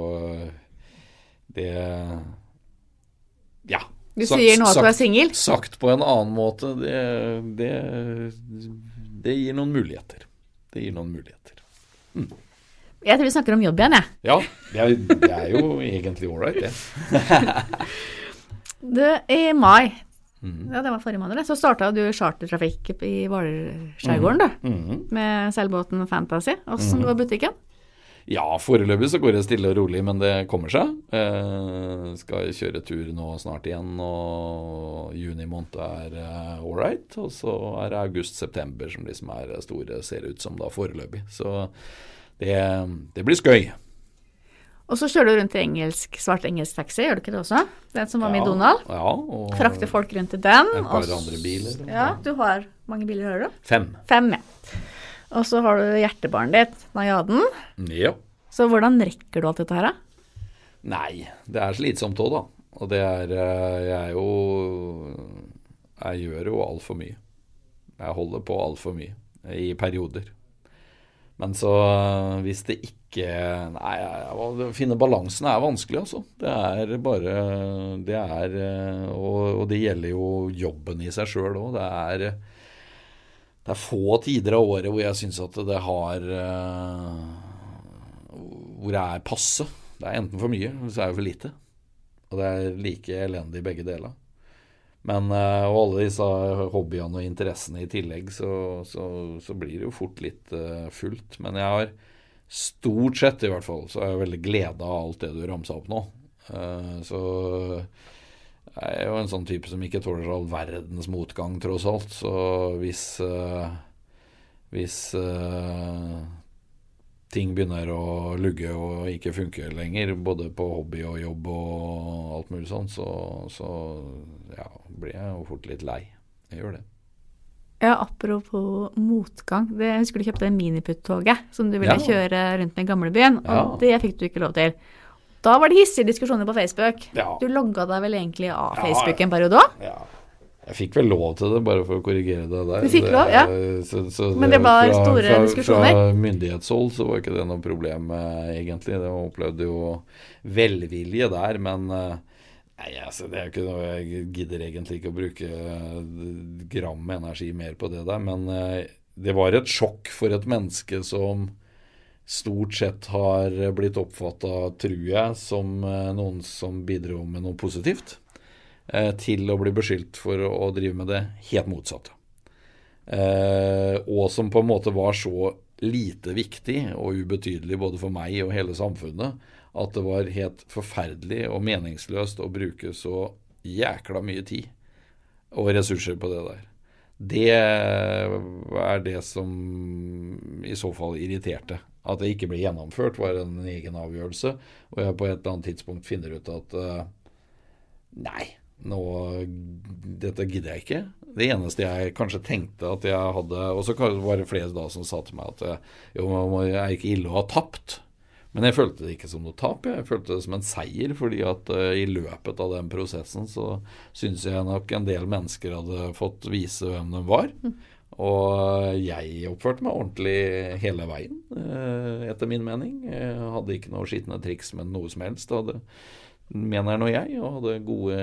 det Ja. Du sier nå at du er singel? Sagt på en annen måte, det, det, det gir noen muligheter. Det gir noen muligheter. Mm. Jeg tror vi snakker om jobb igjen, jeg. Ja, det er, det er jo egentlig ålreit, det. du, i mai, mm. ja det var forrige måned, så starta du chartertrafikk i Hvalerskjærgården, du. Mm. mm. Med seilbåten Fantasy. Åssen mm. går butikken? Ja, foreløpig så går det stille og rolig, men det kommer seg. Eh, skal kjøre tur nå snart igjen, og juni måned er ålreit. right. Og så er det august-september som liksom er store, ser ut som da foreløpig. Så det, det blir skøy. Og så kjører du rundt i engelsk, svart engelsk taxi, gjør du ikke det også? Den som var med i Donald? Ja, og Frakter folk rundt i den. Et par andre biler. Ja, du har mange biler, hører du? Fem. Fem, ja. Og så har du hjertebarnet ditt, Najaden. Ja. Så hvordan rekker du alt dette her, da? Nei, det er slitsomt òg, da. Og det er eh, Jeg er jo Jeg gjør jo altfor mye. Jeg holder på altfor mye i perioder. Men så eh, hvis det ikke Nei, å finne balansen er vanskelig, altså. Det er bare Det er eh, Og, og det gjelder jo jobben i seg sjøl òg. Det er det er få tider av året hvor jeg syns at det har eh, Hvor det er passe. Det er enten for mye, eller så er det for lite. Og det er like elendig i begge deler. Men uh, og alle disse hobbyene og interessene i tillegg, så, så, så blir det jo fort litt uh, fullt. Men jeg har stort sett, i hvert fall, så er jeg veldig glede av alt det du ramsa opp nå. Uh, så jeg er jo en sånn type som ikke tåler all verdens motgang, tross alt. Så hvis hvis ting begynner å lugge og ikke funke lenger, både på hobby og jobb og alt mulig sånn, så, så ja, blir jeg jo fort litt lei. Jeg gjør det. Ja, Apropos motgang. Det, jeg husker du kjøpte det miniputt-toget som du ville ja. kjøre rundt med gamle byen, og ja. det fikk du ikke lov til. Da var det hissige diskusjoner på Facebook. Ja. Du logga deg vel egentlig av Facebook en periode òg? Ja. Jeg fikk vel lov til det, bare for å korrigere det der. Du fikk lov, ja. Så, så det, Men det var fra, store fra, diskusjoner? Fra myndighetshold så var ikke det noe problem, eh, egentlig. Det opplevde jo velvilje der, men eh, Nei, altså, det er ikke noe Jeg gidder egentlig ikke å bruke gram med energi mer på det der. Men det var et sjokk for et menneske som stort sett har blitt oppfatta, tror jeg, som noen som bidro med noe positivt. Eh, til å bli beskyldt for å drive med det helt motsatte. Eh, og som på en måte var så lite viktig og ubetydelig både for meg og hele samfunnet at det var helt forferdelig og meningsløst å bruke så jækla mye tid og ressurser på det der. Det er det som i så fall irriterte. At det ikke ble gjennomført, var en egen avgjørelse. Og jeg på et eller annet tidspunkt finner ut at uh, nei, nå Dette gidder jeg ikke. Det eneste jeg kanskje tenkte at jeg hadde Og så var det flere da som sa til meg at jo, det er ikke ille å ha tapt. Men jeg følte det ikke som noe tap. Jeg følte det som en seier. fordi at uh, i løpet av den prosessen så syns jeg nok en del mennesker hadde fått vise hvem de var. Og jeg oppførte meg ordentlig hele veien, uh, etter min mening. Jeg hadde ikke noe skitne triks med noe som helst. Jeg hadde mener nå jeg, og hadde gode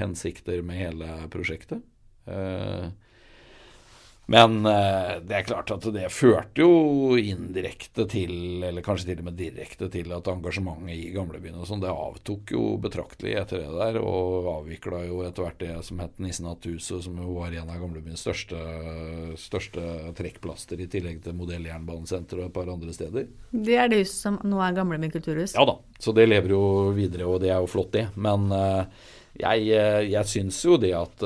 hensikter med hele prosjektet. Eh, men eh, det er klart at det førte jo indirekte til, eller kanskje til og med direkte til, at engasjementet i gamlebyen og sånn, det avtok jo betraktelig etter det der. Og avvikla jo etter hvert det som het Nissenatthuset, som jo var en av gamlebyens største, største trekkplaster, i tillegg til Modelljernbanesenteret og et par andre steder. Det er det huset som nå er Gamlebyen kulturhus? Ja da, så det lever jo videre, og det er jo flott, det. Men uh, jeg, jeg syns jo det at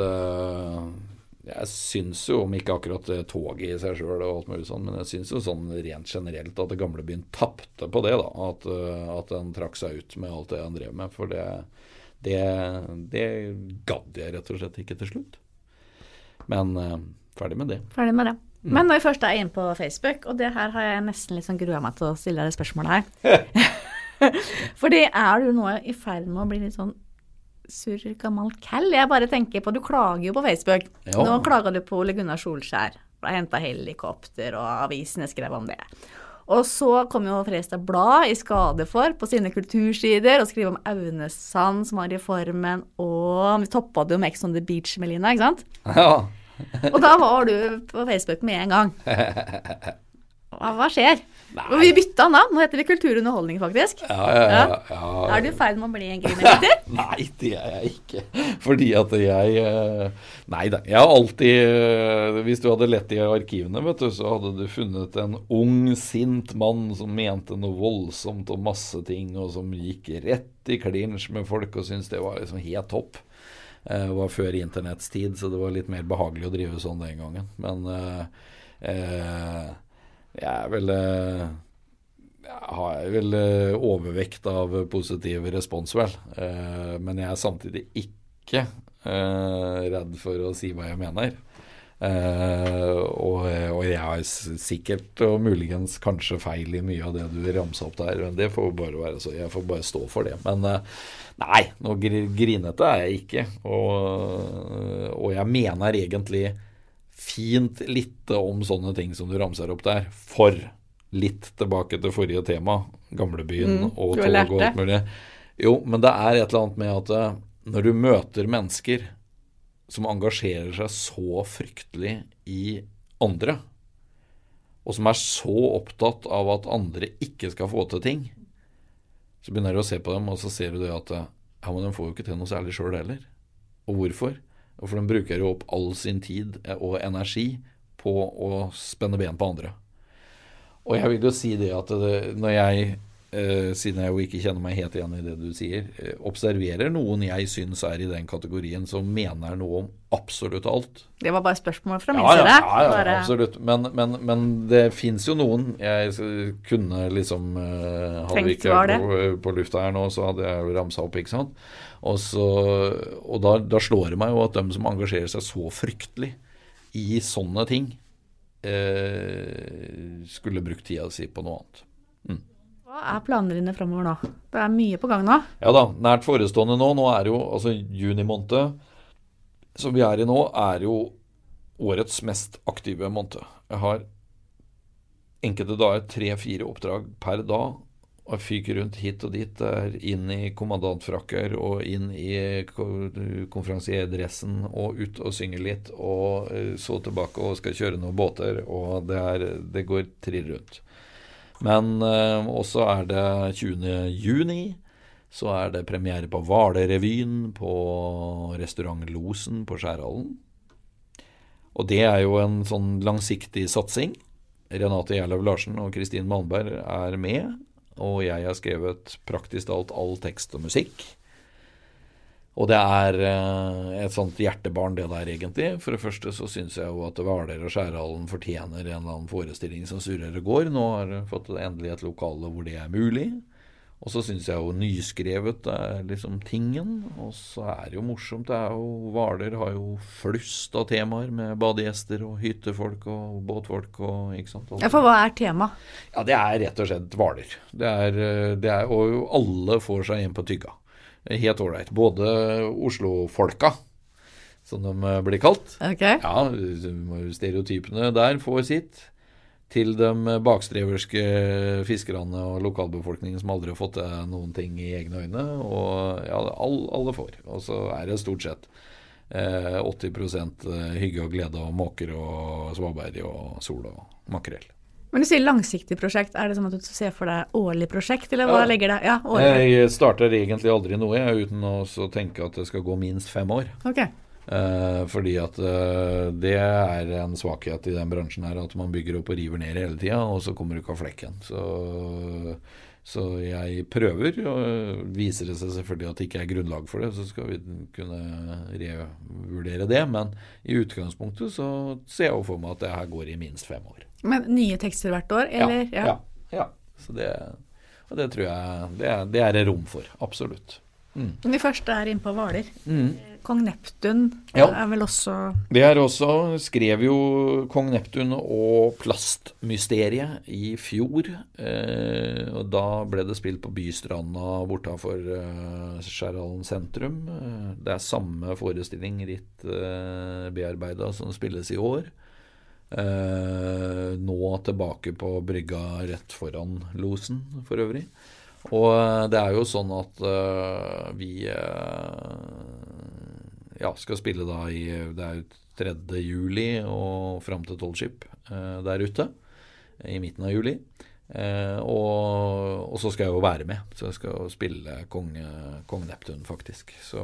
jeg syns jo, om ikke akkurat toget i seg sjøl og alt mulig sånn, men jeg syns jo sånn rent generelt at gamlebyen tapte på det, da. At, eh, at den trakk seg ut med alt det han drev med. For det, det, det gadd jeg rett og slett ikke til slutt. Men uh, ferdig med det. Ferdig med det. Men når vi først er inne på Facebook, og det her har jeg nesten litt sånn grua meg til å stille deg spørsmålet her. Fordi er du nå i ferd med å bli litt sånn surr gammel kall. Jeg bare tenker på Du klager jo på Facebook. Jo. Nå klaga du på Ole Gunnar Solskjær. Ble henta helikopter, og avisene skrev om det. Og så kom jo Fredrikstad Blad i skade for på sine kultursider å skrive om Aunesand som var i formen, og vi toppa det jo med Ex on the Beach, Melina, ikke sant? Ja. Og da var du på Facebook med en gang. Hva, hva skjer? Og vi bytta navn, nå heter vi Kulturunderholdning, faktisk. Ja, ja, ja, ja. Er du i ferd med å bli en gründer? Nei, det er jeg ikke. Fordi at jeg eh, Nei da. Jeg har alltid eh, Hvis du hadde lett i arkivene, vet du, så hadde du funnet en ung, sint mann som mente noe voldsomt om masse ting, og som gikk rett i klinsj med folk og syntes det var liksom helt topp. Eh, Det var før internetts tid, så det var litt mer behagelig å drive sånn den gangen. Men eh, eh, jeg er vel eh, jeg har vel eh, overvekt av positiv respons, vel. Eh, men jeg er samtidig ikke redd for å si hva jeg mener. Og, jeg har sikkert og muligens kanskje feil i mye av det du ramsa opp der, men det får bare være så. Jeg får bare stå for det. Men nei, noe grinete er jeg ikke. Og, og jeg mener egentlig fint lite om sånne ting som du ramser opp der. For litt tilbake til forrige tema, gamlebyen Mm, og tog og alt mulig. Jo, men det er et eller annet med at eh, når du møter mennesker som engasjerer seg så fryktelig i andre, og som er så opptatt av at andre ikke skal få til ting, så begynner du å se på dem, og så ser du det at eh, ja, men de får jo ikke til noe særlig sjøl heller. Og hvorfor? For de bruker jo opp all sin tid og energi på å spenne ben på andre. Og jeg vil jo si det at det, når jeg, siden jeg jo ikke kjenner meg helt igjen i det du sier, eh, observerer noen jeg syns er i den kategorien som mener noe om absolutt alt, Det var bare spørsmål fra min ja, ja, side. ja, ja, Bare- absolutt. Men, men, men det fins jo noen Jeg kunne liksom eh, Hadde vi ikke på, på lufta her nå, så hadde jeg jo ramsa opp, ikke sant. Og, så, og da, da slår det meg jo at de som engasjerer seg så fryktelig i sånne ting, eh, skulle brukt tida si på noe annet. Hva er planene dine framover nå? Det er mye på gang nå. Ja da, nært forestående nå. Nå er jo altså juni måned, som vi er i nå, er jo årets mest aktive måned. Jeg har enkelte dager tre-fire oppdrag per dag. Og fyker rundt hit og dit, der inn i kommandantfrakker og inn i ko- konferansierdressen og ut og synger litt, og eh, så tilbake og skal kjøre noen båter, og det, er, det går trill rundt. Men eh, også er det 20. juni, så er det premiere på Hvalerevyen på restaurant Losen på Skjærhallen. Og det er jo en sånn langsiktig satsing. Renate Gjerløv Larsen og Kristin Malmberg er med, og jeg har skrevet praktisk talt all tekst og musikk. Og det er eh, et sånt hjertebarn, det der, egentlig. For det første så syns jeg jo at Hvaler og Skjærhallen fortjener en eller annen forestilling som surrer og går. Nå har jeg fått endelig et lokale hvor det er mulig. Og så syns jeg jo nyskrevet er liksom tingen. Og så er det jo morsomt. Det er jo Hvaler har jo flust av temaer med badegjester og hyttefolk og båtfolk og ikke sant. Ja, For hva er tema? Ja, det er rett og slett Hvaler. Det er, eh, det er, og alle får seg en på tygga. Helt ålreit. Både Oslo-folka, som de eh, blir kalt. Ok. Ja, stereotypene der får sitt. Til de bakstreverske fiskerne og lokalbefolkningen som aldri har fått til noen ting i egne øyne. Og ja, all, alle får. Og så er det stort sett eh, 80% hygge og glede og måker og svaberg og sol og makrell. Men du sier langsiktig prosjekt. Er det som at du ser for deg årlig prosjekt, eller hva Ja. legger det? Ja, årlig. Jeg starter egentlig aldri noe jeg, uten å tenke at det skal gå minst fem år. Okay. Eh, fordi at eh, det er en svakhet i den bransjen her, at man bygger opp og river ned hele tida, og så kommer du ikke av flekken. Så, så jeg prøver, og viser det seg selvfølgelig at det ikke er grunnlag for det, så skal vi kunne revurdere det. Men i utgangspunktet så ser jeg for meg at det her går i minst fem år. Men nye tekster hvert år, eller? ja, ja. Så det, og det tror jeg det er, det er det rom for. Absolutt. Men vi første er inne på Hvaler. Mm. Kong Neptun Ja. er vel også Det er også Skrev jo kong Neptun og plastmysteriet i fjor. Eh, og da ble det spilt på Bystranda bortafor eh, Skjærhallen sentrum. Eh, det er samme forestilling, ritt eh, bearbeida, som spilles i år. Eh, nå tilbake på brygga rett foran losen, for øvrig. Og eh, det er jo sånn at eh, vi eh, ja, skal spille da i Det er jo 3. juli og fram til Tollskip eh, der ute. I midten av juli. Eh, og, og så skal jeg jo være med. Så jeg skal spille Kong, Kong Neptun, faktisk. Så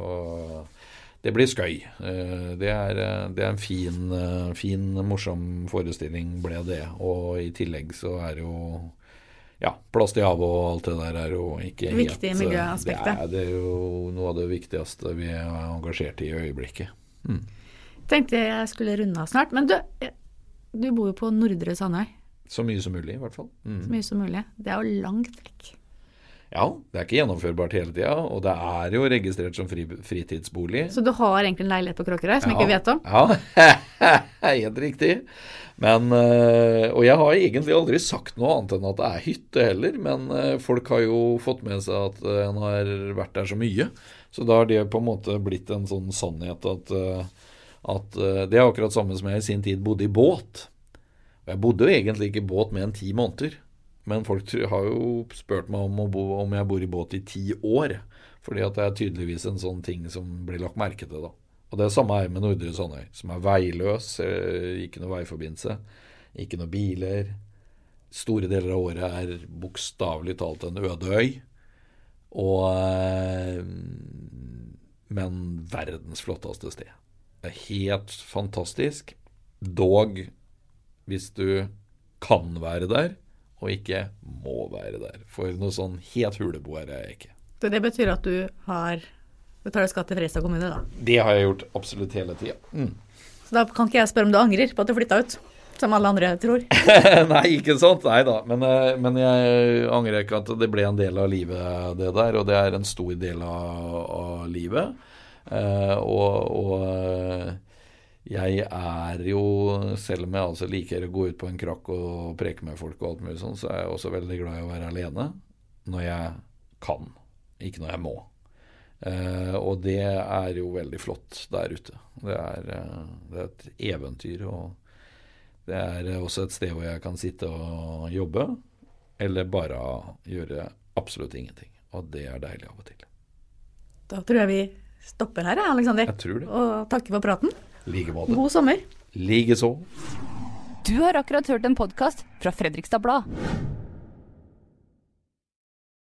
det blir skøy. Eh, det, er, eh, det er en fin, eh, fin, morsom forestilling, ble det. Og i tillegg så er jo ja, plass til havet og alt det der er jo ikke helt Viktig miljøaspektet. Det er, det er jo noe av det viktigste vi er engasjert i i øyeblikket. Mm. Tenkte jeg skulle runde av snart. Men du, du bor jo på Nordre Sandøy. Så mye som mulig, i hvert fall. Mm. Så mye som mulig. Det er jo langt vekk. Ja, det er ikke gjennomførbart hele tida, og det er jo registrert som fri, fritidsbolig. Så du har egentlig en leilighet på Kråkerøy som jeg ikke vet om? Ja, helt riktig. Men, øh, og jeg har egentlig aldri sagt noe annet enn at det er hytte heller, men øh, folk har jo fått med seg at øh, en har vært der så mye. Så da har det på en måte blitt en sånn sannhet at, at det er akkurat samme som jeg i sin tid bodde i båt. Og jeg bodde jo egentlig ikke i båt mer enn ti måneder. Men folk har jo spurt meg om, bo, om jeg bor i båt i ti år. Fordi at det er tydeligvis en sånn ting som blir lagt merke til, da. Og det er samme her med Nordre Sandøy, som er veiløs, eh, ikke noe veiforbindelse, ikke noe biler. Store deler av året er bokstavelig talt en øde øy. Og eh, Men verdens flotteste sted. Det er helt fantastisk. Dog hvis du kan være der, og ikke må være der. For noe sånn helt huleboer er jeg ikke. Så det betyr at du har betaler skatt til Fredrikstad kommune, da. Det har jeg gjort absolutt hele tida. Mm. Så da kan ikke jeg spørre om du angrer på at du flytta ut, som alle andre tror. Nei, ikke sant? Nei da. Men, eh, men jeg angrer ikke at det ble en del av livet, det der. Og det er en stor del av, av livet. Eh, og, og eh, jeg er jo, selv om jeg altså liker å gå ut på en krakk og preke med folk og alt mulig sånn, så er jeg også veldig glad i å være alene når jeg kan, ikke når jeg må. Eh, og det er jo veldig flott der ute. Det er, eh, det er et eventyr. Og det er også et sted hvor jeg kan sitte og jobbe, eller bare gjøre absolutt ingenting. Og det er deilig av og til. Da tror jeg vi stopper her, Aleksander. Jeg tror det. Og takker for praten. Like måte. God sommer. Likeså. Du har akkurat hørt en podkast fra Fredrikstad Blad.